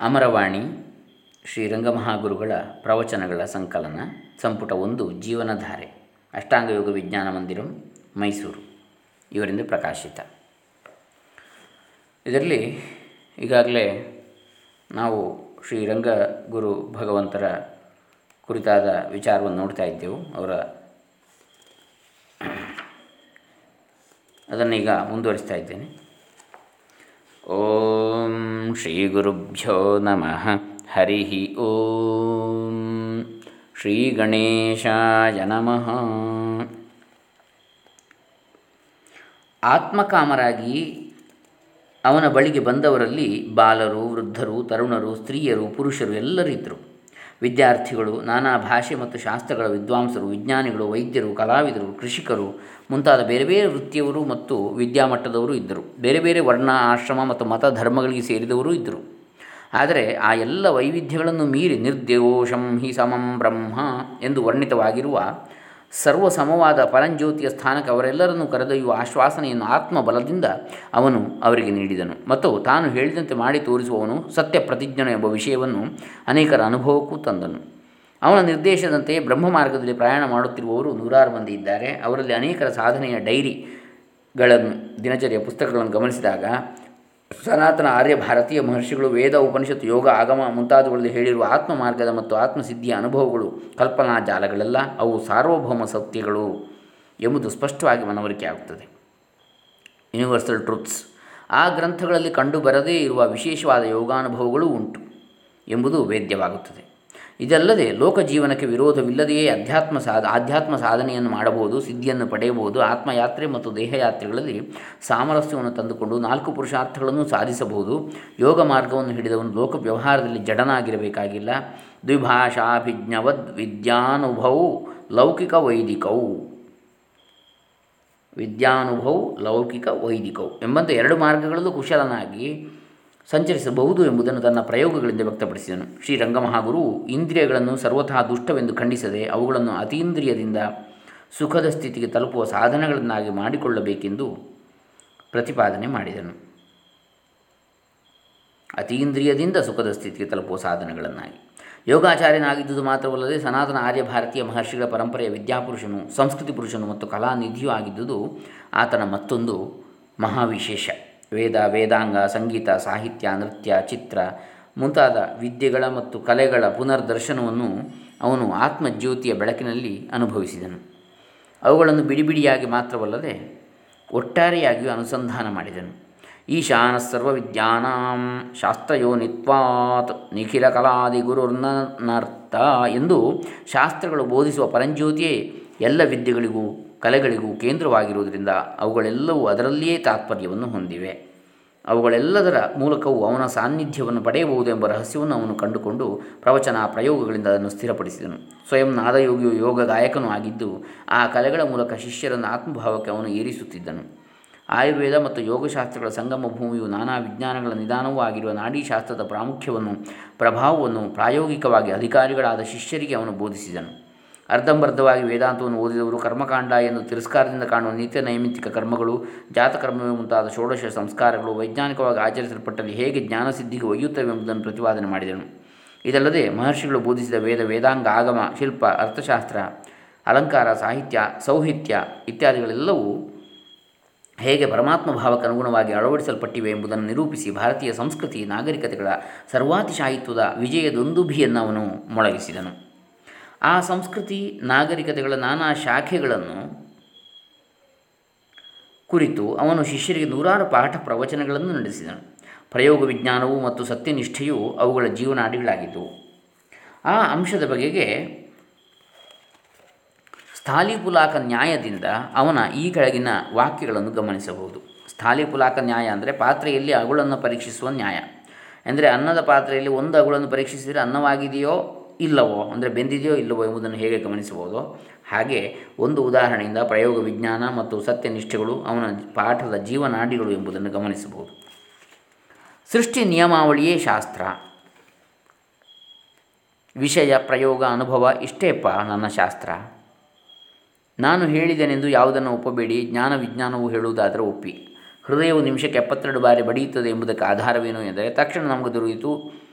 ಅಮರವಾಣಿ, ಶ್ರೀರಂಗಮಹಾಗುರುಗಳ ಪ್ರವಚನಗಳ ಸಂಕಲನ, ಸಂಪುಟ ಒಂದು, ಜೀವನಧಾರೆ, ಅಷ್ಟಾಂಗ ಯೋಗ ವಿಜ್ಞಾನ ಮಂದಿರಂ, ಮೈಸೂರು. ಇವರಿಂದ ಪ್ರಕಾಶಿತ. ಇದರಲ್ಲಿ ಈಗಾಗಲೇ ನಾವು ಶ್ರೀರಂಗ ಗುರು ಭಗವಂತರ ಕುರಿತಾದ ವಿಚಾರವನ್ನು ನೋಡ್ತಾ ಇದ್ದೆವು, ಅವರ ಅದನ್ನೀಗ ಮುಂದುವರಿಸ್ತಾ ಇದ್ದೇನೆ. ಓಂ ಶ್ರೀ ಗುರುಭ್ಯೋ ನಮಃ ಹರಿ ಓಂ ಶ್ರೀ ಗಣೇಶಾಯ ನಮಃ ಆತ್ಮಕಾಮರಾಗಿ ಅವನ ಬಳಿಗೆ ಬಂದವರಲ್ಲಿ ಬಾಲರು, ವೃದ್ಧರು, ತರುಣರು, ಸ್ತ್ರೀಯರು, ಪುರುಷರು ಎಲ್ಲರಿದ್ದರು ವಿದ್ಯಾರ್ಥಿಗಳು, ನಾನಾ ಭಾಷೆ ಮತ್ತು ಶಾಸ್ತ್ರಗಳ ವಿದ್ವಾಂಸರು, ವಿಜ್ಞಾನಿಗಳು, ವೈದ್ಯರು, ಕಲಾವಿದರು, ಕೃಷಿಕರು ಮುಂತಾದ ಬೇರೆ ಬೇರೆ ವೃತ್ತಿಯವರು ಮತ್ತು ವಿದ್ಯಾಮಟ್ಟದವರು ಇದ್ದರು. ಬೇರೆ ಬೇರೆ ವರ್ಣ, ಆಶ್ರಮ ಮತ್ತು ಮತ ಧರ್ಮಗಳಿಗೆ ಸೇರಿದವರು ಇದ್ದರು. ಆದರೆ ಆ ಎಲ್ಲ ವೈವಿಧ್ಯಗಳನ್ನು ಮೀರಿ ನಿರ್ದೋಷಂ ಹಿ ಸಮಂ ಬ್ರಹ್ಮ ಎಂದು ವರ್ಣಿತವಾಗಿರುವ ಸರ್ವಸಮವಾದ ಪರಂಜ್ಯೋತಿಯ ಸ್ಥಾನಕ್ಕೆ ಅವರೆಲ್ಲರನ್ನು ಕರೆದೊಯ್ಯುವ ಆಶ್ವಾಸನೆಯನ್ನು ಆತ್ಮಬಲದಿಂದ ಅವನು ಅವರಿಗೆ ನೀಡಿದನು. ಮತ್ತು ತಾನು ಹೇಳಿದಂತೆ ಮಾಡಿ ತೋರಿಸುವವನು ಸತ್ಯ ಪ್ರತಿಜ್ಞನು ಎಂಬ ವಿಷಯವನ್ನು ಅನೇಕರ ಅನುಭವಕ್ಕೂ ತಂದನು. ಅವನ ನಿರ್ದೇಶದಂತೆ ಬ್ರಹ್ಮ ಮಾರ್ಗದಲ್ಲಿ ಪ್ರಯಾಣ ಮಾಡುತ್ತಿರುವವರು ನೂರಾರು ಮಂದಿ ಇದ್ದಾರೆ. ಅವರಲ್ಲಿ ಅನೇಕರ ಸಾಧನೆಯ ಡೈರಿಗಳನ್ನು, ದಿನಚರಿಯ ಪುಸ್ತಕಗಳನ್ನು ಗಮನಿಸಿದಾಗ ಸನಾತನ ಆರ್ಯ ಭಾರತೀಯ ಮಹರ್ಷಿಗಳು ವೇದ, ಉಪನಿಷತ್ತು, ಯೋಗ, ಆಗಮ ಮುಂತಾದವುಗಳಲ್ಲಿ ಹೇಳಿರುವ ಆತ್ಮ ಮಾರ್ಗದ ಮತ್ತು ಆತ್ಮಸಿದ್ಧಿಯ ಅನುಭವಗಳು ಕಲ್ಪನಾ ಜಾಲಗಳೆಲ್ಲ, ಅವು ಸಾರ್ವಭೌಮ ಸತ್ಯಗಳು ಎಂಬುದು ಸ್ಪಷ್ಟವಾಗಿ ಮನವರಿಕೆ ಆಗುತ್ತದೆ. ಯೂನಿವರ್ಸಲ್ ಟ್ರುತ್ಸ್ ಆ ಗ್ರಂಥಗಳಲ್ಲಿ ಕಂಡುಬರದೇ ಇರುವ ವಿಶೇಷವಾದ ಯೋಗಾನುಭವಗಳು ಉಂಟು ಎಂಬುದು ವೇದ್ಯವಾಗುತ್ತದೆ. ಇದಲ್ಲದೆ ಲೋಕ ಜೀವನಕ್ಕೆ ವಿರೋಧವಿಲ್ಲದೆಯೇ ಅಧ್ಯಾತ್ಮ ಸಾಧ, ಆಧ್ಯಾತ್ಮ ಸಾಧನೆಯನ್ನು ಮಾಡಬಹುದು, ಸಿದ್ಧಿಯನ್ನು ಪಡೆಯಬಹುದು, ಆತ್ಮಯಾತ್ರೆ ಮತ್ತು ದೇಹಯಾತ್ರೆಗಳಲ್ಲಿ ಸಾಮರಸ್ಯವನ್ನು ತಂದುಕೊಂಡು ನಾಲ್ಕು ಪುರುಷಾರ್ಥಗಳನ್ನು ಸಾಧಿಸಬಹುದು. ಯೋಗ ಮಾರ್ಗವನ್ನು ಹಿಡಿದವನು ಲೋಕ ವ್ಯವಹಾರದಲ್ಲಿ ಜಡನಾಗಿರಬೇಕಾಗಿಲ್ಲ. ದ್ವಿಭಾಷಾಭಿಜ್ಞವದ್ ವಿದ್ಯಾನುಭೌ ಲೌಕಿಕ ವೈದಿಕವು ವಿದ್ಯಾನುಭವ ಲೌಕಿಕ ವೈದಿಕವು ಎಂಬಂತೆ ಎರಡು ಮಾರ್ಗಗಳಲ್ಲೂ ಕುಶಲನಾಗಿ ಸಂಚರಿಸಬಹುದು ಎಂಬುದನ್ನು ತನ್ನ ಪ್ರಯೋಗಗಳಿಂದ ವ್ಯಕ್ತಪಡಿಸಿದನು. ಶ್ರೀ ರಂಗಮಹಾಗುರು ಇಂದ್ರಿಯಗಳನ್ನು ಸರ್ವತಃ ದುಷ್ಟವೆಂದು ಖಂಡಿಸದೆ ಅವುಗಳನ್ನು ಅತೀಂದ್ರಿಯದಿಂದ ಸುಖದ ಸ್ಥಿತಿಗೆ ತಲುಪುವ ಸಾಧನಗಳನ್ನಾಗಿ ಮಾಡಿಕೊಳ್ಳಬೇಕೆಂದು ಪ್ರತಿಪಾದನೆ ಮಾಡಿದನು. ಅತೀಂದ್ರಿಯದಿಂದ ಸುಖದ ಸ್ಥಿತಿಗೆ ತಲುಪುವ ಸಾಧನಗಳನ್ನಾಗಿ. ಯೋಗಾಚಾರ್ಯನಾಗಿದ್ದುದು ಮಾತ್ರವಲ್ಲದೆ ಸನಾತನ ಆರ್ಯ ಭಾರತೀಯ ಮಹರ್ಷಿಗಳ ಪರಂಪರೆಯ ವಿದ್ಯಾಪುರುಷನು, ಸಂಸ್ಕೃತಿ ಪುರುಷನು ಮತ್ತು ಕಲಾನಿಧಿಯೂ ಆಗಿದ್ದುದು ಆತನ ಮತ್ತೊಂದು ಮಹಾವಿಶೇಷ. ವೇದ, ವೇದಾಂಗ, ಸಂಗೀತ, ಸಾಹಿತ್ಯ, ನೃತ್ಯ, ಚಿತ್ರ ಮುಂತಾದ ವಿದ್ಯೆಗಳ ಮತ್ತು ಕಲೆಗಳ ಪುನರ್ದರ್ಶನವನ್ನು ಅವನು ಆತ್ಮಜ್ಯೋತಿಯ ಬೆಳಕಿನಲ್ಲಿ ಅನುಭವಿಸಿದನು. ಅವುಗಳನ್ನು ಬಿಡಿಬಿಡಿಯಾಗಿ ಮಾತ್ರವಲ್ಲದೆ ಒಟ್ಟಾರೆಯಾಗಿಯೂ ಅನುಸಂಧಾನ ಮಾಡಿದನು. ಈಶಾನ ಸರ್ವವಿದ್ಯಾನಾಂ ಶಾಸ್ತ್ರಯೋನಿತ್ವಾತ್ ನಿಖಿಲ ಕಲಾದಿ ಗುರುರ್ನರ್ಥ ಎಂದು ಶಾಸ್ತ್ರಗಳು ಬೋಧಿಸುವ ಪರಂಜ್ಯೋತಿಯೇ ಎಲ್ಲ ವಿದ್ಯೆಗಳಿಗೂ ಕಲೆಗಳಿಗೂ ಕೇಂದ್ರವಾಗಿರುವುದರಿಂದ ಅವುಗಳೆಲ್ಲವೂ ಅದರಲ್ಲಿಯೇ ತಾತ್ಪರ್ಯವನ್ನು ಹೊಂದಿವೆ. ಅವುಗಳೆಲ್ಲದರ ಮೂಲಕವೂ ಅವನ ಸಾನ್ನಿಧ್ಯವನ್ನು ಪಡೆಯಬಹುದು ಎಂಬ ರಹಸ್ಯವನ್ನು ಅವನು ಕಂಡುಕೊಂಡು ಪ್ರವಚನ ಪ್ರಯೋಗಗಳಿಂದ ಅದನ್ನು ಸ್ಥಿರಪಡಿಸಿದನು. ಸ್ವಯಂ ನಾದಯೋಗಿಯು ಯೋಗ ಗಾಯಕನೂ ಆಗಿದ್ದು ಆ ಕಲೆಗಳ ಮೂಲಕ ಶಿಷ್ಯರನ್ನು ಆತ್ಮಭಾವಕ್ಕೆ ಅವನು ಏರಿಸುತ್ತಿದ್ದನು. ಆಯುರ್ವೇದ ಮತ್ತು ಯೋಗಶಾಸ್ತ್ರಗಳ ಸಂಗಮ ಭೂಮಿಯು ನಾನಾ ವಿಜ್ಞಾನಗಳ ನಿಧಾನವೂ ಆಗಿರುವ ನಾಡೀಶಾಸ್ತ್ರದ ಪ್ರಾಮುಖ್ಯವನ್ನು, ಪ್ರಭಾವವನ್ನು ಪ್ರಾಯೋಗಿಕವಾಗಿ ಅಧಿಕಾರಿಗಳಾದ ಶಿಷ್ಯರಿಗೆ ಅವನು ಬೋಧಿಸಿದನು. ಅರ್ಧಂಬರ್ಧವಾಗಿ ವೇದಾಂತವನ್ನು ಓದಿದವರು ಕರ್ಮಕಾಂಡ ಎಂದು ತಿರಸ್ಕಾರದಿಂದ ಕಾಣುವ ನಿತ್ಯ ನೈಮಿತ್ತಿಕ ಕರ್ಮಗಳು, ಜಾತಕರ್ಮವೇ ಮುಂತಾದ ಷೋಡಶ ಸಂಸ್ಕಾರಗಳು ವೈಜ್ಞಾನಿಕವಾಗಿ ಆಚರಿಸಲ್ಪಟ್ಟಲ್ಲಿ ಹೇಗೆ ಜ್ಞಾನಸಿದ್ಧಿಗೆ ಒಯ್ಯುತ್ತವೆ ಎಂಬುದನ್ನು ಪ್ರತಿಪಾದನೆ ಮಾಡಿದನು. ಇದಲ್ಲದೆ ಮಹರ್ಷಿಗಳು ಬೋಧಿಸಿದ ವೇದ, ವೇದಾಂಗ, ಆಗಮ, ಶಿಲ್ಪ, ಅರ್ಥಶಾಸ್ತ್ರ, ಅಲಂಕಾರ, ಸಾಹಿತ್ಯ, ಸೌಹಿತ್ಯ ಇತ್ಯಾದಿಗಳೆಲ್ಲವೂ ಹೇಗೆ ಪರಮಾತ್ಮ ಭಾವಕ್ಕೆ ಅನುಗುಣವಾಗಿ ಅಳವಡಿಸಲ್ಪಟ್ಟಿವೆ ಎಂಬುದನ್ನು ನಿರೂಪಿಸಿ ಭಾರತೀಯ ಸಂಸ್ಕೃತಿ, ನಾಗರಿಕತೆಗಳ ಸರ್ವಾತಿಶಾಹಿತ್ವದ ವಿಜಯದೊಂದುಭಿಯನ್ನು ಅವನು ಮೊಳಗಿಸಿದನು. ಆ ಸಂಸ್ಕೃತಿ, ನಾಗರಿಕತೆಗಳ ನಾನಾ ಶಾಖೆಗಳನ್ನು ಕುರಿತು ಅವನು ಶಿಷ್ಯರಿಗೆ ನೂರಾರು ಪಾಠ ಪ್ರವಚನಗಳನ್ನು ನಡೆಸಿದನು. ಪ್ರಯೋಗ ವಿಜ್ಞಾನವು ಮತ್ತು ಸತ್ಯನಿಷ್ಠೆಯು ಅವುಗಳ ಜೀವನಾಡಿಗಳಾಗಿದ್ದವು ಆ ಅಂಶದ ಬಗೆಗೆ ಸ್ಥಾಲಿಪುಲಾಕ ನ್ಯಾಯದಿಂದ ಅವನ ಈ ಕೆಳಗಿನ ವಾಕ್ಯಗಳನ್ನು ಗಮನಿಸಬಹುದು. ಸ್ಥಾಲಿಪುಲಾಕ ನ್ಯಾಯ ಅಂದರೆ ಪಾತ್ರೆಯಲ್ಲಿ ಅಗುಳನ್ನು ಪರೀಕ್ಷಿಸುವ ನ್ಯಾಯ. ಅಂದರೆ ಅನ್ನದ ಪಾತ್ರೆಯಲ್ಲಿ ಒಂದು ಅಗುಳನ್ನು ಪರೀಕ್ಷಿಸಿದರೆ ಅನ್ನವಾಗಿದೆಯೋ ಇಲ್ಲವೋ, ಅಂದರೆ ಬೆಂದಿದೆಯೋ ಇಲ್ಲವೋ ಎಂಬುದನ್ನು ಹೇಗೆ ಗಮನಿಸಬಹುದು? ಹಾಗೆ ಒಂದು ಉದಾಹರಣೆಯಿಂದ ಪ್ರಯೋಗ ವಿಜ್ಞಾನ ಮತ್ತು ಸತ್ಯನಿಷ್ಠೆಗಳು, ಅವನ ಪಾಠದ ಜೀವನಾಡಿಗಳು ಎಂಬುದನ್ನು ಗಮನಿಸಬಹುದು. ಸೃಷ್ಟಿ ನಿಯಮಾವಳಿಯೇ ಶಾಸ್ತ್ರ. ವಿಷಯ, ಪ್ರಯೋಗ, ಅನುಭವ ಇಷ್ಟೇಪ್ಪ ನನ್ನ ಶಾಸ್ತ್ರ. ನಾನು ಹೇಳಿದೆನೆಂದು ಯಾವುದನ್ನು ಒಪ್ಪಬೇಡಿ, ಜ್ಞಾನ ವಿಜ್ಞಾನವು ಹೇಳುವುದಾದರೆ ಒಪ್ಪಿ. ಹೃದಯವು ನಿಮಿಷಕ್ಕೆ ಎಪ್ಪತ್ತೆರಡು ಬಾರಿ ಬಡಿಯುತ್ತದೆ ಎಂಬುದಕ್ಕೆ ಆಧಾರವೇನು ಎಂದರೆ, ತಕ್ಷಣ ನಮಗೆ ದೊರೆಯಿತು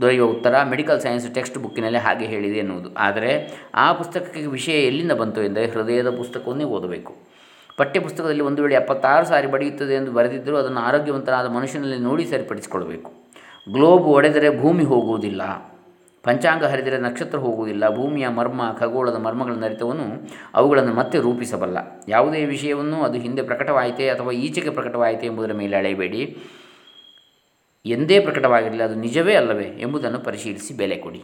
ದೊರೆಯುವ ಉತ್ತರ ಮೆಡಿಕಲ್ ಸೈನ್ಸ್ ಟೆಕ್ಸ್ಟ್ ಬುಕ್ಕಿನಲ್ಲಿ ಹಾಗೆ ಹೇಳಿದೆ ಎನ್ನುವುದು. ಆದರೆ ಆ ಪುಸ್ತಕಕ್ಕೆ ವಿಷಯ ಎಲ್ಲಿಂದ ಬಂತು ಎಂದರೆ ಹೃದಯದ ಪುಸ್ತಕವನ್ನೇ ಓದಬೇಕು. ಪಠ್ಯಪುಸ್ತಕದಲ್ಲಿ ಒಂದು ವೇಳೆ ಎಪ್ಪತ್ತಾರು ಸಾರಿ ಬಡಿಯುತ್ತದೆ ಎಂದು ಬರೆದಿದ್ದರೂ ಅದನ್ನು ಆರೋಗ್ಯವಂತನಾದ ಮನುಷ್ಯನಲ್ಲಿ ನೋಡಿ ಸರಿಪಡಿಸಿಕೊಳ್ಳಬೇಕು. ಗ್ಲೋಬ್ ಒಡೆದರೆ ಭೂಮಿ ಹೋಗುವುದಿಲ್ಲ. ಪಂಚಾಂಗ ಹರಿದರೆ ನಕ್ಷತ್ರ ಹೋಗುವುದಿಲ್ಲ. ಭೂಮಿಯ ಮರ್ಮ, ಖಗೋಳದ ಮರ್ಮಗಳ ನರಿತವನ್ನು ಅವುಗಳನ್ನು ಮತ್ತೆ ರೂಪಿಸಬಲ್ಲ. ಯಾವುದೇ ವಿಷಯವನ್ನು ಅದು ಹಿಂದೆ ಪ್ರಕಟವಾಯಿತೇ ಅಥವಾ ಈಚೆಗೆ ಪ್ರಕಟವಾಯಿತೆ ಎಂಬುದರ ಮೇಲೆ ಅಳೆಯಬೇಡಿ. ಎಂದೇ ಪ್ರಕಟವಾಗಿರಲಿ, ಅದು ನಿಜವೇ ಅಲ್ಲವೇ ಎಂಬುದನ್ನು ಪರಿಶೀಲಿಸಿ ಬೆಲೆ ಕೊಡಿ.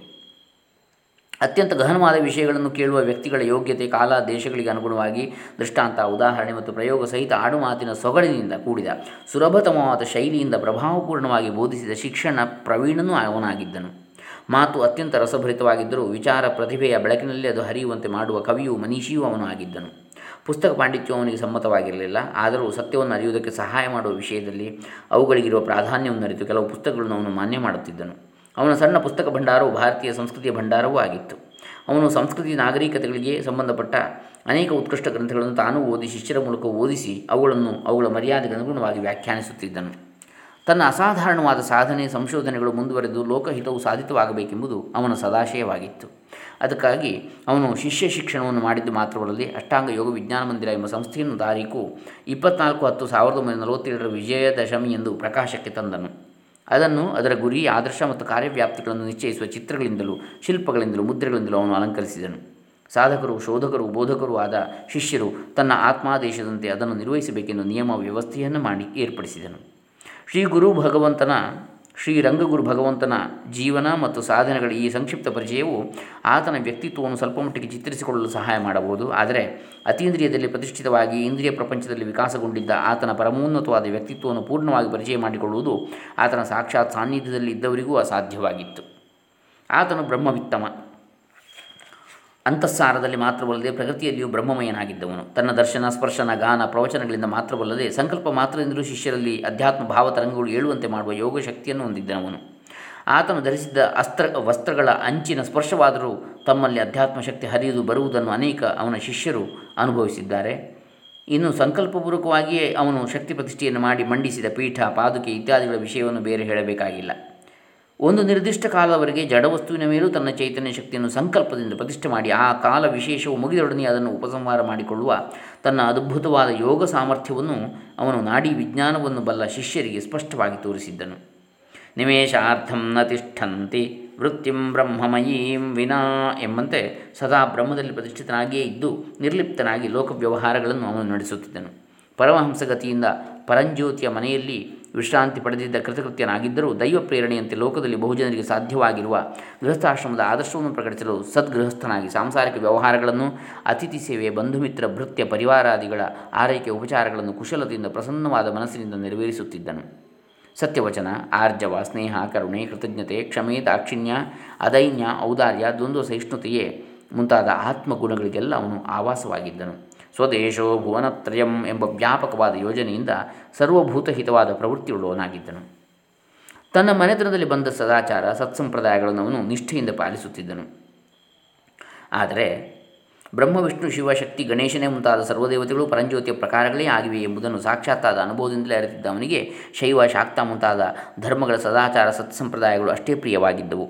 ಅತ್ಯಂತ ಗಹನವಾದ ವಿಷಯಗಳನ್ನು ಕೇಳುವ ವ್ಯಕ್ತಿಗಳ ಯೋಗ್ಯತೆ ಕಾಲ ದೇಶಗಳಿಗೆ ಅನುಗುಣವಾಗಿ ದೃಷ್ಟಾಂತ, ಉದಾಹರಣೆ ಮತ್ತು ಪ್ರಯೋಗ ಸಹಿತ ಆಡುಮಾತಿನ ಸೊಗಡಿನಿಂದ ಕೂಡಿದ ಸುಲಭತಮವಾದ ಶೈಲಿಯಿಂದ ಪ್ರಭಾವಪೂರ್ಣವಾಗಿ ಬೋಧಿಸಿದ ಶಿಕ್ಷಣ ಪ್ರವೀಣನೂ ಅವನಾಗಿದ್ದನು. ಮಾತು ಅತ್ಯಂತ ರಸಭರಿತವಾಗಿದ್ದರೂ ವಿಚಾರ ಪ್ರತಿಭೆಯ ಬೆಳಕಿನಲ್ಲಿ ಅದು ಹರಿಯುವಂತೆ ಮಾಡುವ ಕವಿಯು ಮನೀಷಿಯೂ ಅವನು ಆಗಿದ್ದನು. ಪುಸ್ತಕ ಪಾಂಡಿತ್ಯವು ಅವನಿಗೆ ಸಮ್ಮತವಾಗಿರಲಿಲ್ಲ. ಆದರೂ ಸತ್ಯವನ್ನು ಅರಿಯುವುದಕ್ಕೆ ಸಹಾಯ ಮಾಡುವ ವಿಷಯದಲ್ಲಿ ಅವುಗಳಿಗಿರುವ ಪ್ರಾಧಾನ್ಯವನ್ನು ಅರಿತು ಕೆಲವು ಪುಸ್ತಕಗಳನ್ನು ಅವನು ಮಾನ್ಯ ಮಾಡುತ್ತಿದ್ದನು. ಅವನ ಸಣ್ಣ ಪುಸ್ತಕ ಭಂಡಾರವು ಭಾರತೀಯ ಸಂಸ್ಕೃತಿಯ ಭಂಡಾರವೂ ಆಗಿತ್ತು. ಅವನು ಸಂಸ್ಕೃತಿ ನಾಗರಿಕತೆಗಳಿಗೆ ಸಂಬಂಧಪಟ್ಟ ಅನೇಕ ಉತ್ಕೃಷ್ಟ ಗ್ರಂಥಗಳನ್ನು ತಾನೂ ಓದಿ ಶಿಷ್ಯರ ಮೂಲಕ ಓದಿಸಿ ಅವುಗಳನ್ನು ಅವುಗಳ ಮರ್ಯಾದೆಗೆ ಅನುಗುಣವಾಗಿ ವ್ಯಾಖ್ಯಾನಿಸುತ್ತಿದ್ದನು. ತನ್ನ ಅಸಾಧಾರಣವಾದ ಸಾಧನೆ ಸಂಶೋಧನೆಗಳು ಮುಂದುವರೆದು ಲೋಕಹಿತವು ಸಾಧಿತವಾಗಬೇಕೆಂಬುದು ಅವನ ಸದಾಶಯವಾಗಿತ್ತು. ಅದಕ್ಕಾಗಿ ಅವನು ಶಿಷ್ಯ ಶಿಕ್ಷಣವನ್ನು ಮಾಡಿದ್ದು ಮಾತ್ರವಲ್ಲದೆ ಅಷ್ಟಾಂಗ ಯೋಗ ವಿಜ್ಞಾನ ಮಂದಿರ ಎಂಬ ಸಂಸ್ಥೆಯನ್ನು ತಾರೀಕು ಇಪ್ಪತ್ನಾಲ್ಕು ಹತ್ತು ಸಾವಿರದ ಒಂಬೈನೂರ ನಲವತ್ತೇಳರ ವಿಜಯದಶಮಿ ಎಂದು ಪ್ರಕಾಶಕ್ಕೆ ತಂದನು. ಅದನ್ನು ಅದರ ಗುರಿ, ಆದರ್ಶ ಮತ್ತು ಕಾರ್ಯವ್ಯಾಪ್ತಿಗಳನ್ನು ನಿಶ್ಚಯಿಸುವ ಚಿತ್ರಗಳಿಂದಲೂ ಶಿಲ್ಪಗಳಿಂದಲೂ ಮುದ್ರೆಗಳಿಂದಲೂ ಅವನು ಅಲಂಕರಿಸಿದನು. ಸಾಧಕರು, ಶೋಧಕರು, ಬೋಧಕರು ಆದ ಶಿಷ್ಯರು ತನ್ನ ಆತ್ಮಾದೇಶದಂತೆ ಅದನ್ನು ನಿರ್ವಹಿಸಬೇಕೆಂದು ನಿಯಮ ವ್ಯವಸ್ಥೆಯನ್ನು ಮಾಡಿ ಏರ್ಪಡಿಸಿದನು. ಶ್ರೀ ಗುರು ಭಗವಂತನ, ಶ್ರೀ ರಂಗಗುರು ಭಗವಂತನ ಜೀವನ ಮತ್ತು ಸಾಧನೆಗಳ ಈ ಸಂಕ್ಷಿಪ್ತ ಪರಿಚಯವು ಆತನ ವ್ಯಕ್ತಿತ್ವವನ್ನು ಸ್ವಲ್ಪ ಮಟ್ಟಿಗೆ ಚಿತ್ರಿಸಿಕೊಳ್ಳಲು ಸಹಾಯ ಮಾಡಬಹುದು. ಆದರೆ ಅತೀಂದ್ರಿಯದಲ್ಲಿ ಪ್ರತಿಷ್ಠಿತವಾಗಿ ಇಂದ್ರಿಯ ಪ್ರಪಂಚದಲ್ಲಿ ವಿಕಾಸಗೊಂಡಿದ್ದ ಆತನ ಪರಮೋನ್ನತವಾದ ವ್ಯಕ್ತಿತ್ವವನ್ನು ಪೂರ್ಣವಾಗಿ ಪರಿಚಯ ಮಾಡಿಕೊಳ್ಳುವುದು ಆತನ ಸಾಕ್ಷಾತ್ ಸಾನ್ನಿಧ್ಯದಲ್ಲಿ ಇದ್ದವರಿಗೂ ಅಸಾಧ್ಯವಾಗಿತ್ತು. ಆತನು ಬ್ರಹ್ಮವಿತ್ತಮ. ಅಂತಸ್ಸಾರದಲ್ಲಿ ಮಾತ್ರವಲ್ಲದೆ ಪ್ರಗತಿಯಲ್ಲಿಯೂ ಬ್ರಹ್ಮಮಯನಾಗಿದ್ದವನು. ತನ್ನ ದರ್ಶನ, ಸ್ಪರ್ಶನ, ಗಾನ, ಪ್ರವಚನಗಳಿಂದ ಮಾತ್ರವಲ್ಲದೆ ಸಂಕಲ್ಪ ಮಾತ್ರದಿಂದಲೂ ಶಿಷ್ಯರಲ್ಲಿ ಅಧ್ಯಾತ್ಮ ಭಾವತರಂಗಗಳು ಏಳುವಂತೆ ಮಾಡುವ ಯೋಗ ಶಕ್ತಿಯನ್ನು ಹೊಂದಿದ್ದವನು. ಆತನು ಧರಿಸಿದ್ದ ಅಸ್ತ್ರ, ವಸ್ತ್ರಗಳ ಅಂಚಿನ ಸ್ಪರ್ಶವಾದರೂ ತಮ್ಮಲ್ಲಿ ಅಧ್ಯಾತ್ಮ ಶಕ್ತಿ ಹರಿಯುವುದು ಬರುವುದನ್ನು ಅನೇಕ ಅವನ ಶಿಷ್ಯರು ಅನುಭವಿಸಿದ್ದಾರೆ. ಇನ್ನು ಸಂಕಲ್ಪಪೂರ್ವಕವಾಗಿಯೇ ಅವನು ಶಕ್ತಿ ಪ್ರತಿಷ್ಠೆಯನ್ನು ಮಾಡಿ ಮಂಡಿಸಿದ ಪೀಠ, ಪಾದುಕೆ ಇತ್ಯಾದಿಗಳ ವಿಷಯವನ್ನು ಬೇರೆ ಹೇಳಬೇಕಾಗಿಲ್ಲ. ಒಂದು ನಿರ್ದಿಷ್ಟ ಕಾಲದವರೆಗೆ ಜಡವಸ್ತುವಿನ ಮೇಲೂ ತನ್ನ ಚೈತನ್ಯ ಶಕ್ತಿಯನ್ನು ಸಂಕಲ್ಪದಿಂದ ಪ್ರತಿಷ್ಠೆ ಮಾಡಿ ಆ ಕಾಲ ವಿಶೇಷವು ಮುಗಿದೊಡನೆ ಅದನ್ನು ಉಪಸಂಹಾರ ಮಾಡಿಕೊಳ್ಳುವ ತನ್ನ ಅದ್ಭುತವಾದ ಯೋಗ ಸಾಮರ್ಥ್ಯವನ್ನು ಅವನು ನಾಡಿ ವಿಜ್ಞಾನವನ್ನು ಬಲ್ಲ ಶಿಷ್ಯರಿಗೆ ಸ್ಪಷ್ಟವಾಗಿ ತೋರಿಸಿದ್ದನು. ನಿಮೇಷಾರ್ಥಂ ನ ತಿಷ್ಠಂತಿ ವೃತ್ತಿಂ ಬ್ರಹ್ಮಮಯೀಂ ವಿನಾ ಎಂಬಂತೆ ಸದಾ ಬ್ರಹ್ಮದಲ್ಲಿ ಪ್ರತಿಷ್ಠಿತನಾಗಿಯೇ ಇದ್ದು ನಿರ್ಲಿಪ್ತನಾಗಿ ಲೋಕ ವ್ಯವಹಾರಗಳನ್ನು ಅವನು ನಡೆಸುತ್ತಿದ್ದನು. ಪರಮಹಂಸಗತಿಯಿಂದ ಪರಂಜ್ಯೋತಿಯ ಮನೆಯಲ್ಲಿ ವಿಶ್ರಾಂತಿ ಪಡೆದಿದ್ದ ಕೃತಕೃತ್ಯನಾಗಿದ್ದರೂ ದೈವ ಪ್ರೇರಣೆಯಂತೆ ಲೋಕದಲ್ಲಿ ಬಹುಜನರಿಗೆ ಸಾಧ್ಯವಾಗಿರುವ ಗೃಹಸ್ಥಾಶ್ರಮದ ಆದರ್ಶವನ್ನು ಪ್ರಕಟಿಸಲು ಸದ್ಗೃಹಸ್ಥನಾಗಿ ಸಾಂಸಾರಿಕ ವ್ಯವಹಾರಗಳನ್ನು, ಅತಿಥಿ ಸೇವೆ, ಬಂಧುಮಿತ್ರ, ಭೃತ್ಯ ಪರಿವಾರಾದಿಗಳ ಆರೈಕೆ ಉಪಚಾರಗಳನ್ನು ಕುಶಲತೆಯಿಂದ ಪ್ರಸನ್ನವಾದ ಮನಸ್ಸಿನಿಂದ ನೆರವೇರಿಸುತ್ತಿದ್ದನು. ಸತ್ಯವಚನ, ಆರ್ಜವ, ಸ್ನೇಹ, ಕರುಣೆ, ಕೃತಜ್ಞತೆ, ಕ್ಷಮೆ, ದಾಕ್ಷಿಣ್ಯ, ಅದೈನ್ಯ, ಔದಾರ್ಯ, ದ್ವಂದ್ವ, ಸಹಿಷ್ಣುತೆಯೇ ಮುಂತಾದ ಆತ್ಮಗುಣಗಳಿಗೆಲ್ಲ ಅವನು ಆವಾಸವಾಗಿದ್ದನು. ಸ್ವದೇಶೋ ಭುವನತ್ರಯಂ ಎಂಬ ವ್ಯಾಪಕವಾದ ಯೋಜನೆಯಿಂದ ಸರ್ವಭೂತಹಿತವಾದ ಪ್ರವೃತ್ತಿಯುಳ್ಳವನಾಗಿದ್ದನು ತನ್ನ ಮನೆತನದಲ್ಲಿ ಬಂದ ಸದಾಚಾರ ಸತ್ಸಂಪ್ರದಾಯಗಳನ್ನು ಅವನು ನಿಷ್ಠೆಯಿಂದ ಪಾಲಿಸುತ್ತಿದ್ದನು. ಆದರೆ ಬ್ರಹ್ಮ, ವಿಷ್ಣು ಶಿವಶಕ್ತಿ ಗಣೇಶನೇ ಮುಂತಾದ ಸರ್ವದೇವತೆಗಳು ಪರಂಜ್ಯೋತಿಯ ಪ್ರಕಾರಗಳೇ ಆಗಿವೆ ಎಂಬುದನ್ನು ಸಾಕ್ಷಾತ್ತಾದ ಅನುಭವದಿಂದಲೇ ಅರಿತಿದ್ದ ಅವನಿಗೆ ಶೈವ, ಶಾಕ್ತ ಮುಂತಾದ ಧರ್ಮಗಳ ಸದಾಚಾರ ಸತ್ಸಂಪ್ರದಾಯಗಳು ಅಷ್ಟೇ ಪ್ರಿಯವಾಗಿದ್ದವು.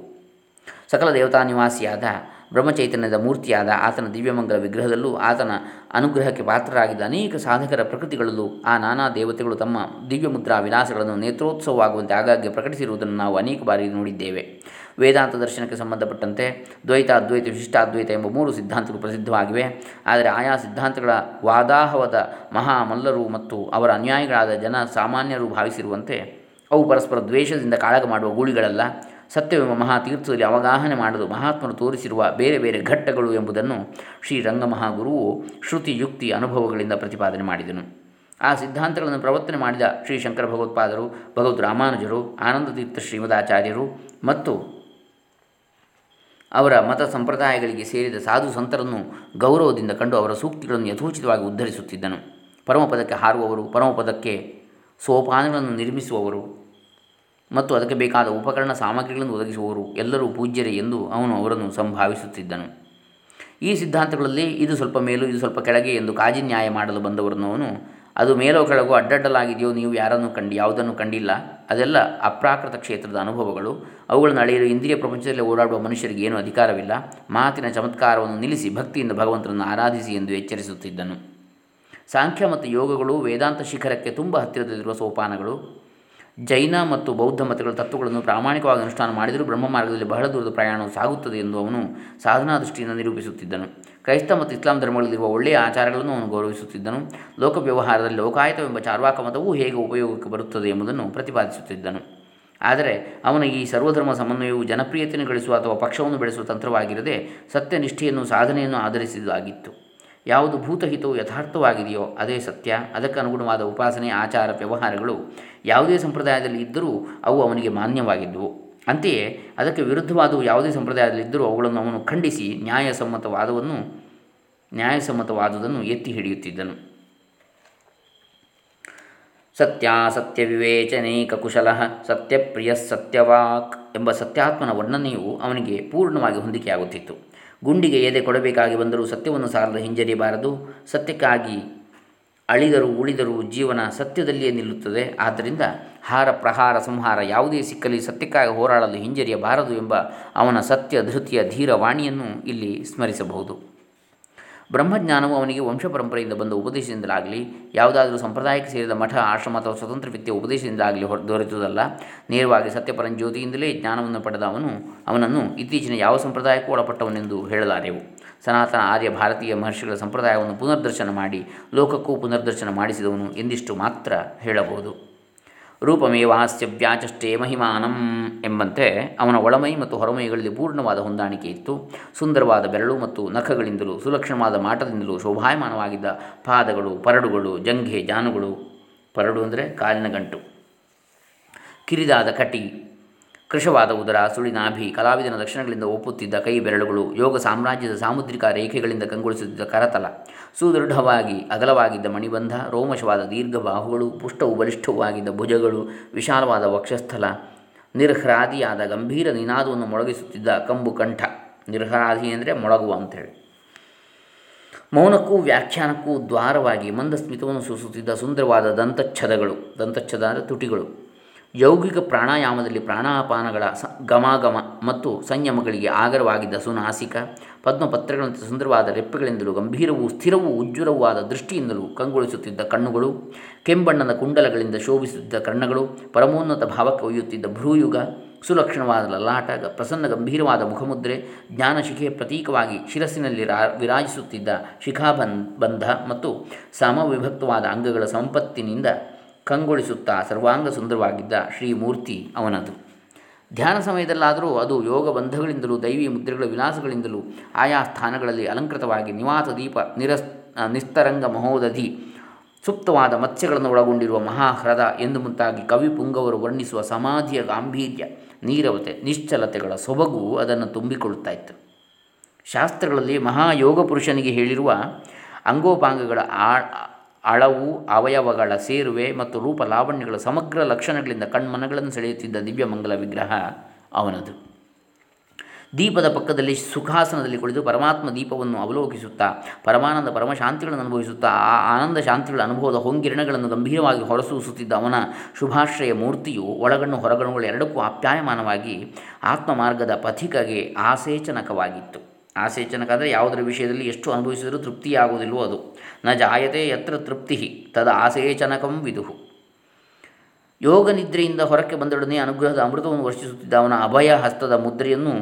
ಸಕಲ ದೇವತಾ ನಿವಾಸಿಯಾದ ಬ್ರಹ್ಮಚೈತನ್ಯದ ಮೂರ್ತಿಯಾದ ಆತನ ದಿವ್ಯಮಂಗಲ ವಿಗ್ರಹದಲ್ಲೂ ಆತನ ಅನುಗ್ರಹಕ್ಕೆ ಪಾತ್ರರಾಗಿದ್ದ ಅನೇಕ ಸಾಧಕರ ಪ್ರಕೃತಿಗಳಲ್ಲೂ ಆ ನಾನಾ ದೇವತೆಗಳು ತಮ್ಮ ದಿವ್ಯ ಮುದ್ರಾ ವಿಲಾಸಗಳನ್ನು ನೇತ್ರೋತ್ಸವವಾಗುವಂತೆ ಆಗಾಗ್ಗೆ ಪ್ರಕಟಿಸಿರುವುದನ್ನು ನಾವು ಅನೇಕ ಬಾರಿ ನೋಡಿದ್ದೇವೆ. ವೇದಾಂತ ದರ್ಶನಕ್ಕೆ ಸಂಬಂಧಪಟ್ಟಂತೆ ದ್ವೈತ, ಅದ್ವೈತ, ವಿಶಿಷ್ಟಾದ್ವೈತ ಎಂಬ ಮೂರು ಸಿದ್ಧಾಂತಗಳು ಪ್ರಸಿದ್ಧವಾಗಿವೆ. ಆದರೆ ಆಯಾ ಸಿದ್ಧಾಂತಗಳ ವಾದಾಹವದ ಮಹಾಮಲ್ಲರು ಮತ್ತು ಅವರ ಅನ್ಯಾಯಿಗಳಾದ ಜನ ಸಾಮಾನ್ಯರು ಭಾವಿಸಿರುವಂತೆ ಅವು ಪರಸ್ಪರ ದ್ವೇಷದಿಂದ ಕಾಳಗ ಮಾಡುವ ಗೂಳಿಗಳಲ್ಲ. ಸತ್ಯವೆಂಬ ಮಹಾತೀರ್ಥದಲ್ಲಿ ಅವಗಾಹನೆ ಮಾಡಲು ಮಹಾತ್ಮರು ತೋರಿಸಿರುವ ಬೇರೆ ಬೇರೆ ಘಟ್ಟಗಳು ಎಂಬುದನ್ನು ಶ್ರೀ ರಂಗಮಹಾಗುರುವು ಶ್ರುತಿ ಯುಕ್ತಿ ಅನುಭವಗಳಿಂದ ಪ್ರತಿಪಾದನೆ ಮಾಡಿದನು. ಆ ಸಿದ್ಧಾಂತಗಳನ್ನು ಪ್ರವರ್ತನೆ ಮಾಡಿದ ಶ್ರೀ ಶಂಕರ ಭಗವತ್ಪಾದರು ಭಗವದ್ ರಾಮಾನುಜರು, ಆನಂದತೀರ್ಥ ಶ್ರೀಮದಾಚಾರ್ಯರು ಮತ್ತು ಅವರ ಮತ ಸಂಪ್ರದಾಯಗಳಿಗೆ ಸೇರಿದ ಸಾಧು ಸಂತರನ್ನು ಗೌರವದಿಂದ ಕಂಡು ಅವರ ಸೂಕ್ತಿಗಳನ್ನು ಯಥೋಚಿತವಾಗಿ ಉದ್ಧರಿಸುತ್ತಿದ್ದನು. ಪರಮಪದಕ್ಕೆ ಹಾರುವವರು, ಪರಮಪದಕ್ಕೆ ಸೋಪಾನಗಳನ್ನು ನಿರ್ಮಿಸುವವರು ಮತ್ತು ಅದಕ್ಕೆ ಬೇಕಾದ ಉಪಕರಣ ಸಾಮಗ್ರಿಗಳನ್ನು ಒದಗಿಸುವವರು ಎಲ್ಲರೂ ಪೂಜ್ಯರೇ ಎಂದು ಅವನು ಅವರನ್ನು ಸಂಭಾವಿಸುತ್ತಿದ್ದನು. ಈ ಸಿದ್ಧಾಂತಗಳಲ್ಲಿ ಇದು ಸ್ವಲ್ಪ ಮೇಲು, ಇದು ಸ್ವಲ್ಪ ಕೆಳಗೆ ಎಂದು ಕಾಜಿ ನ್ಯಾಯ ಮಾಡಲು ಬಂದವರನ್ನು ಅವನು, ಅದು ಮೇಲೋ ಕೆಳಗೋ ಅಡ್ಡಡ್ಡಲಾಗಿದೆಯೋ ನೀವು ಯಾರನ್ನು ಕಂಡು, ಯಾವುದನ್ನು ಕಂಡಿಲ್ಲ. ಅದೆಲ್ಲ ಅಪ್ರಾಕೃತ ಕ್ಷೇತ್ರದ ಅನುಭವಗಳು. ಅವುಗಳನ್ನು ಅಳೆಯಲು ಇಂದ್ರಿಯ ಪ್ರಪಂಚದಲ್ಲಿ ಓಡಾಡುವ ಮನುಷ್ಯರಿಗೆ ಏನೂ ಅಧಿಕಾರವಿಲ್ಲ. ಮಾತಿನ ಚಮತ್ಕಾರವನ್ನು ನಿಲ್ಲಿಸಿ ಭಕ್ತಿಯಿಂದ ಭಗವಂತನನ್ನು ಆರಾಧಿಸಿ ಎಂದು ಎಚ್ಚರಿಸುತ್ತಿದ್ದನು. ಸಾಂಖ್ಯ ಮತ್ತು ಯೋಗಗಳು ವೇದಾಂತ ಶಿಖರಕ್ಕೆ ತುಂಬ ಹತ್ತಿರದಲ್ಲಿರುವ ಸೋಪಾನಗಳು. ಜೈನ ಮತ್ತು ಬೌದ್ಧ ಮತಗಳ ತತ್ವಗಳನ್ನು ಪ್ರಾಮಾಣಿಕವಾಗಿ ಅನುಷ್ಠಾನ ಮಾಡಿದರೂ ಬ್ರಹ್ಮ ಮಾರ್ಗದಲ್ಲಿ ಬಹಳ ದೂರದ ಪ್ರಯಾಣವು ಸಾಗುತ್ತದೆ ಎಂದು ಅವನು ಸಾಧನಾ ದೃಷ್ಟಿಯಿಂದ ನಿರೂಪಿಸುತ್ತಿದ್ದನು. ಕ್ರೈಸ್ತ ಮತ್ತು ಇಸ್ಲಾಂ ಧರ್ಮಗಳಲ್ಲಿರುವ ಒಳ್ಳೆಯ ಆಚಾರಗಳನ್ನು ಅವನು ಗೌರವಿಸುತ್ತಿದ್ದನು. ಲೋಕ ವ್ಯವಹಾರದಲ್ಲಿ ಲೋಕಾಯತವೆಂಬ ಚಾರ್ವಾಕ ಮತವು ಹೇಗೆ ಉಪಯೋಗಕ್ಕೆ ಬರುತ್ತದೆ ಎಂಬುದನ್ನು ಪ್ರತಿಪಾದಿಸುತ್ತಿದ್ದನು. ಆದರೆ ಅವನ ಈ ಸರ್ವಧರ್ಮ ಸಮನ್ವಯವು ಜನಪ್ರಿಯತೆಯನ್ನು ಗಳಿಸುವ ಅಥವಾ ಪಕ್ಷವನ್ನು ಬೆಳೆಸುವ ತಂತ್ರವಾಗಿರದೆ ಸತ್ಯನಿಷ್ಠೆಯನ್ನು ಸಾಧನೆಯನ್ನು ಆಧರಿಸಿದಾಗಿತ್ತು ಯಾವುದು ಭೂತಹಿತವು ಯಥಾರ್ಥವಾಗಿದೆಯೋ ಅದೇ ಸತ್ಯ. ಅದಕ್ಕೆ ಅನುಗುಣವಾದ ಉಪಾಸನೆ, ಆಚಾರ, ವ್ಯವಹಾರಗಳು ಯಾವುದೇ ಸಂಪ್ರದಾಯದಲ್ಲಿ ಇದ್ದರೂ ಅವು ಅವನಿಗೆ ಮಾನ್ಯವಾಗಿದ್ದವು. ಅಂತೆಯೇ ಅದಕ್ಕೆ ವಿರುದ್ಧವಾದವು ಯಾವುದೇ ಸಂಪ್ರದಾಯದಲ್ಲಿದ್ದರೂ ಅವುಗಳನ್ನು ಅವನು ಖಂಡಿಸಿ ನ್ಯಾಯಸಮ್ಮತವಾದವನ್ನು, ನ್ಯಾಯಸಮ್ಮತವಾದುದನ್ನು ಎತ್ತಿ ಹಿಡಿಯುತ್ತಿದ್ದನು. ಸತ್ಯಾಸತ್ಯ ವಿವೇಚನೇಕ ಕುಶಲ ಸತ್ಯಪ್ರಿಯ ಸತ್ಯವಾಕ್ ಎಂಬ ಸತ್ಯಾತ್ಮನ ವರ್ಣನೆಯು ಅವನಿಗೆ ಪೂರ್ಣವಾಗಿ ಹೊಂದಿಕೆಯಾಗುತ್ತಿತ್ತು. ಗುಂಡಿಗೆ ಎದೆ ಕೊಡಬೇಕಾಗಿ ಬಂದರೂ ಸತ್ಯವನ್ನು ಸಾರಲು ಹಿಂಜರಿಯಬಾರದು. ಸತ್ಯಕ್ಕಾಗಿ ಅಳಿದರೂ ಉಳಿದರೂ ಜೀವನ ಸತ್ಯದಲ್ಲಿಯೇ ನಿಲ್ಲುತ್ತದೆ. ಆದ್ದರಿಂದ ಹಾರ, ಪ್ರಹಾರ, ಸಂಹಾರ ಯಾವುದೇ ಸಿಕ್ಕಲಿ ಸತ್ಯಕ್ಕಾಗಿ ಹೋರಾಡಲು ಹಿಂಜರಿಯಬಾರದು ಎಂಬ ಅವನ ಸತ್ಯ ಧೃತಿಯ ಧೀರವಾಣಿಯನ್ನು ಇಲ್ಲಿ ಸ್ಮರಿಸಬಹುದು. ಬ್ರಹ್ಮಜ್ಞಾನವು ಅವನಿಗೆ ವಂಶ ಪರಂಪರೆಯಿಂದ ಬಂದ ಉಪದೇಶದಿಂದಲಾಗಲಿ, ಯಾವುದಾದರೂ ಸಂಪ್ರದಾಯಕ್ಕೆ ಸೇರಿದ ಮಠ, ಆಶ್ರಮ ಅಥವಾ ಸ್ವತಂತ್ರ ವಿದ್ಯೆ ಉಪದೇಶದಿಂದಾಗಲಿ ಹೊ ದೊರೆತುದಲ್ಲ. ನೇರವಾಗಿ ಸತ್ಯಪರಂಜ್ಯೋತಿಯಿಂದಲೇ ಜ್ಞಾನವನ್ನು ಪಡೆದ ಅವನು ಅವನನ್ನು ಇತ್ತೀಚಿನ ಯಾವ ಸಂಪ್ರದಾಯಕ್ಕೂ ಒಳಪಟ್ಟವನೆಂದು ಹೇಳಲಾರೆವು. ಸನಾತನ ಆರ್ಯ ಭಾರತೀಯ ಮಹರ್ಷಿಗಳ ಸಂಪ್ರದಾಯವನ್ನು ಪುನರ್ದರ್ಶನ ಮಾಡಿ, ಲೋಕಕ್ಕೂ ಪುನರ್ದರ್ಶನ ಮಾಡಿಸಿದವನು ಎಂದಿಷ್ಟು ಮಾತ್ರ ಹೇಳಬಹುದು. ರೂಪಮೇವಾಸ್ಯ ವ್ಯಾಚಷ್ಟೇ ಮಹಿಮಾನಂ ಎಂಬಂತೆ ಅವನ ಒಳಮೈ ಮತ್ತು ಹೊರಮೈಗಳಲ್ಲಿ ಪೂರ್ಣವಾದ ಹೊಂದಾಣಿಕೆ ಇತ್ತು. ಸುಂದರವಾದ ಬೆರಳು ಮತ್ತು ನಖಗಳಿಂದಲೂ ಸುಲಕ್ಷಣವಾದ ಮಾಟದಿಂದಲೂ ಶೋಭಾಯಮಾನವಾಗಿದ್ದ ಪಾದಗಳು, ಪರಡುಗಳು, ಜಂಘೆ, ಜಾನುಗಳು. ಪರಡು ಅಂದರೆ ಕಾಲಿನ ಗಂಟು. ಕಿರಿದಾದ ಕಟಿ. ಕೃಶವಾದ ಉದರ ಸುಳಿನಾಭಿ ಕಲಾವಿದನ ಲಕ್ಷಣಗಳಿಂದ ಒಪ್ಪುತ್ತಿದ್ದ ಕೈ ಬೆರಳುಗಳು, ಯೋಗ ಸಾಮ್ರಾಜ್ಯದ ಸಾಮುದ್ರಿಕ ರೇಖೆಗಳಿಂದ ಕಂಗೊಳಿಸುತ್ತಿದ್ದ ಕರತಲ, ಸುದೃಢವಾಗಿ ಅಗಲವಾಗಿದ್ದ ಮಣಿಬಂಧ, ರೋಮಶವಾದ ದೀರ್ಘ ಬಾಹುಗಳು, ಪುಷ್ಟವು ಬಲಿಷ್ಠವಾಗಿದ್ದ ಭುಜಗಳು, ವಿಶಾಲವಾದ ವಕ್ಷಸ್ಥಲ, ನಿರ್ಹ್ರಾದಿಯಾದ ಗಂಭೀರ ನಿನಾದವನ್ನು ಮೊಳಗಿಸುತ್ತಿದ್ದ ಕಂಬು ಕಂಠ. ನಿರ್ಹ್ರಾದಿ ಅಂದರೆ ಮೊಳಗುವ ಅಂಥೇಳಿ ಮೌನಕ್ಕೂ ವ್ಯಾಖ್ಯಾನಕ್ಕೂ ದ್ವಾರವಾಗಿ ಮಂದಸ್ಮಿತವನ್ನು ಸೂಸುತ್ತಿದ್ದ ಸುಂದರವಾದ ದಂತಛದಗಳು ದಂತಚ್ಛದ ಅಂದರೆ ತುಟಿಗಳು. ಯೌಗಿಕ ಪ್ರಾಣಾಯಾಮದಲ್ಲಿ ಪ್ರಾಣಾಪಾನಗಳ ಸ ಗಮಾಗಮ ಮತ್ತು ಸಂಯಮಗಳಿಗೆ ಆಗರವಾಗಿದ್ದ ಸುನಾಸಿಕ, ಪದ್ಮಪತ್ರಗಳಂತೆ ಸುಂದರವಾದ ರೆಪ್ಪೆಗಳಿಂದಲೂ ಗಂಭೀರವೂ ಸ್ಥಿರವೂ ಉಜ್ವಲವೂ ಆದ ದೃಷ್ಟಿಯಿಂದಲೂ ಕಂಗೊಳಿಸುತ್ತಿದ್ದ ಕಣ್ಣುಗಳು, ಕೆಂಬಣ್ಣದ ಕುಂಡಲಗಳಿಂದ ಶೋಭಿಸುತ್ತಿದ್ದ ಕಣ್ಣಗಳು ಪರಮೋನ್ನತ ಭಾವಕ್ಕೆ ಒಯ್ಯುತ್ತಿದ್ದ ಭ್ರೂಯುಗ, ಸುಲಕ್ಷಣವಾದ ಲಲಾಟ ಪ್ರಸನ್ನ ಗಂಭೀರವಾದ ಮುಖಮುದ್ರೆ ಜ್ಞಾನಶಿಖೆ ಪ್ರತೀಕವಾಗಿ ಶಿರಸ್ಸಿನಲ್ಲಿ ರಾ ವಿರಾಜಿಸುತ್ತಿದ್ದ ಶಿಖಾಬನ್ ಬಂಧ ಮತ್ತು ಸಮವಿಭಕ್ತವಾದ ಅಂಗಗಳ ಸಂಪತ್ತಿನಿಂದ ಕಂಗೊಳಿಸುತ್ತಾ ಸರ್ವಾಂಗ ಸುಂದರವಾಗಿದ್ದ ಶ್ರೀಮೂರ್ತಿ ಅವನದು. ಧ್ಯಾನ ಸಮಯದಲ್ಲಾದರೂ ಅದು ಯೋಗ ಬಂಧಗಳಿಂದಲೂ ದೈವಿ ಮುದ್ರೆಗಳ ವಿಲಾಸಗಳಿಂದಲೂ ಆಯಾ ಸ್ಥಾನಗಳಲ್ಲಿ ಅಲಂಕೃತವಾಗಿ ನಿವಾಸ ದೀಪ ನಿರಸ್ ನಿಸ್ತರಂಗ ಮಹೋದಧಿ ಸುಪ್ತವಾದ ಮತ್ಸ್ಯಗಳನ್ನು ಒಳಗೊಂಡಿರುವ ಮಹಾಹ್ರದ ಎಂದು ಮುಂತಾಗಿ ಕವಿ ಪುಂಗವರು ವರ್ಣಿಸುವ ಸಮಾಧಿಯ ಗಾಂಭೀರ್ಯ, ನೀರವತೆ, ನಿಶ್ಚಲತೆಗಳ ಸೊಬಗು ಅದನ್ನು ತುಂಬಿಕೊಳ್ಳುತ್ತಾ ಇತ್ತು. ಶಾಸ್ತ್ರಗಳಲ್ಲಿ ಮಹಾಯೋಗ ಪುರುಷನಿಗೆ ಹೇಳಿರುವ ಅಂಗೋಪಾಂಗಗಳ ಆ ಅಳವು, ಅವಯವಗಳ ಸೇರುವೆ ಮತ್ತು ರೂಪ ಲಾವಣ್ಯಗಳ ಸಮಗ್ರ ಲಕ್ಷಣಗಳಿಂದ ಕಣ್ಮನಗಳನ್ನು ಸೆಳೆಯುತ್ತಿದ್ದ ದಿವ್ಯ ಮಂಗಲ ವಿಗ್ರಹ ಅವನದು. ದೀಪದ ಪಕ್ಕದಲ್ಲಿ ಸುಖಾಸನದಲ್ಲಿ ಕುಳಿತು ಪರಮಾತ್ಮ ದೀಪವನ್ನು ಅವಲೋಕಿಸುತ್ತಾ, ಪರಮಾನಂದ ಪರಮಶಾಂತಿಗಳನ್ನು ಅನುಭವಿಸುತ್ತಾ, ಆ ಆನಂದ ಶಾಂತಿಗಳ ಅನುಭವದ ಹೊಂಗಿರಣಗಳನ್ನು ಗಂಭೀರವಾಗಿ ಹೊರಸೂಸುತ್ತಿದ್ದ ಅವನ ಶುಭಾಶ್ರಯ ಮೂರ್ತಿಯು ಒಳಗಣ್ಣು ಹೊರಗಣ್ಣುಗಳು ಎರಡಕ್ಕೂ ಆಪ್ಯಾಯಮಾನವಾಗಿ ಆತ್ಮ ಮಾರ್ಗದ ಪಥಿಕಗೆ ಆಸೇಚನಕವಾಗಿತ್ತು. ಆಸೇಚನಕ ಅಂದರೆ ಯಾವುದರ ವಿಷಯದಲ್ಲಿ ಎಷ್ಟು ಅನುಭವಿಸಿದರೂ ತೃಪ್ತಿಯಾಗುವುದಿಲ್ಲವೋ ಅದು. ನ ಜಾಯತೆ ಯತ್ರ ತೃಪ್ತಿ, ತದ ಆಸೇಚನಕಂ ವಿದುಹು ಯೋಗ ನಿದ್ರೆಯಿಂದ ಹೊರಕ್ಕೆ ಬಂದೊಡನೆ ಅನುಗ್ರಹದ ಅಮೃತವನ್ನು ವರ್ಷಿಸುತ್ತಿದ್ದ ಅವನ ಅಭಯ ಹಸ್ತದ ಮುದ್ರೆಯನ್ನು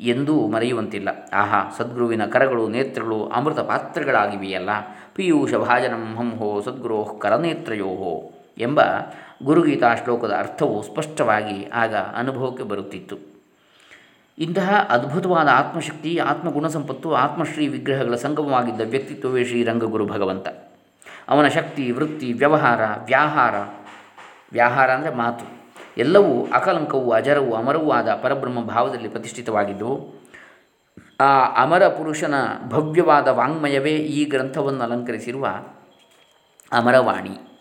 ಎಂದೂ ಮರೆಯುವಂತಿಲ್ಲ. ಆಹಾ, ಸದ್ಗುರುವಿನ ಕರಗಳು, ನೇತ್ರಗಳು ಅಮೃತ ಪಾತ್ರಗಳಾಗಿವೆಯಲ್ಲ. ಪಿಯೂಷ ಭಾಜನಂ ಹಂಹೋ ಸದ್ಗುರೋ ಕರನೇತ್ರಯೋ ಎಂಬ ಗುರುಗೀತಾ ಶ್ಲೋಕದ ಅರ್ಥವು ಸ್ಪಷ್ಟವಾಗಿ ಆಗ ಅನುಭವಕ್ಕೆ ಬರುತ್ತಿತ್ತು. ಇಂತಹ ಅದ್ಭುತವಾದ ಆತ್ಮಶಕ್ತಿ ಆತ್ಮಗುಣ ಸಂಪತ್ತು ಆತ್ಮಶ್ರೀ ವಿಗ್ರಹಗಳ ಸಂಗಮವಾಗಿದ್ದ ವ್ಯಕ್ತಿತ್ವವೇ ಶ್ರೀರಂಗಗುರು ಭಗವಂತ. ಅವನ ಶಕ್ತಿ, ವೃತ್ತಿ, ವ್ಯವಹಾರ, ವ್ಯಾಹಾರ ವ್ಯಾಹಾರ ಅಂದರೆ ಮಾತು. ಎಲ್ಲವೂ ಅಕಲಂಕವೂ ಅಜರವೂ ಅಮರವೂ ಆದ ಪರಬ್ರಹ್ಮ ಭಾವದಲ್ಲಿ ಪ್ರತಿಷ್ಠಿತವಾಗಿದ್ದವು ಆ ಅಮರ ಪುರುಷನ ಭವ್ಯವಾದ ವಾಂಗ್ಮಯವೇ ಈ ಗ್ರಂಥವನ್ನು ಅಲಂಕರಿಸಿರುವ ಅಮರವಾಣಿ.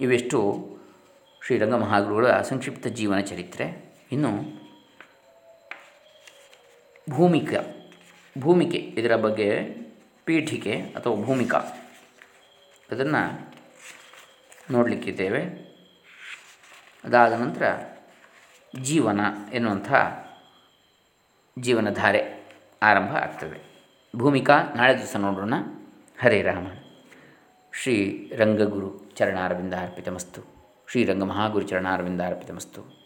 ಇವೆಷ್ಟು ಶ್ರೀರಂಗ ಮಹಾಗುರುಗಳ ಸಂಕ್ಷಿಪ್ತ ಜೀವನ ಚರಿತ್ರೆ. ಇನ್ನು ಭೂಮಿಕ, ಭೂಮಿಕೆ ಇದರ ಬಗ್ಗೆ ಪೀಠಿಕೆ ಅಥವಾ ಭೂಮಿಕಾ. ಅದನ್ನು ನೋಡಲಿಕ್ಕಿದ್ದೇವೆ. ಅದಾದ ನಂತರ ಜೀವನ ಎನ್ನುವಂಥ ಜೀವನಧಾರೆ ಆರಂಭ ಆಗ್ತದೆ. ಭೂಮಿಕಾ, ನಾಳೆ ದಿವಸ ನೋಡೋಣ. ಹರೇ ರಾಮ. ಶ್ರೀ ರಂಗಗುರು ಚರಣಾರವಿಂದಾರ್ಪಿತಮಸ್ತು. ಶ್ರೀರಂಗ ಮಹಾಗುರು ಚರಣಾರವಿಂದಾರ್ಪಿತಮಸ್ತು.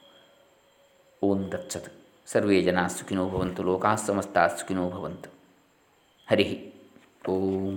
ಓಂ ದತ್ಸತ್ ಸರ್ವೇ ಜನ ಸುಖಿನೋ ಭವಂತು ಲೋಕಾಃ ಸಮಸ್ತಾಃ ಸುಖಿನೋ ಭವಂತು ಹರಿ ಓಂ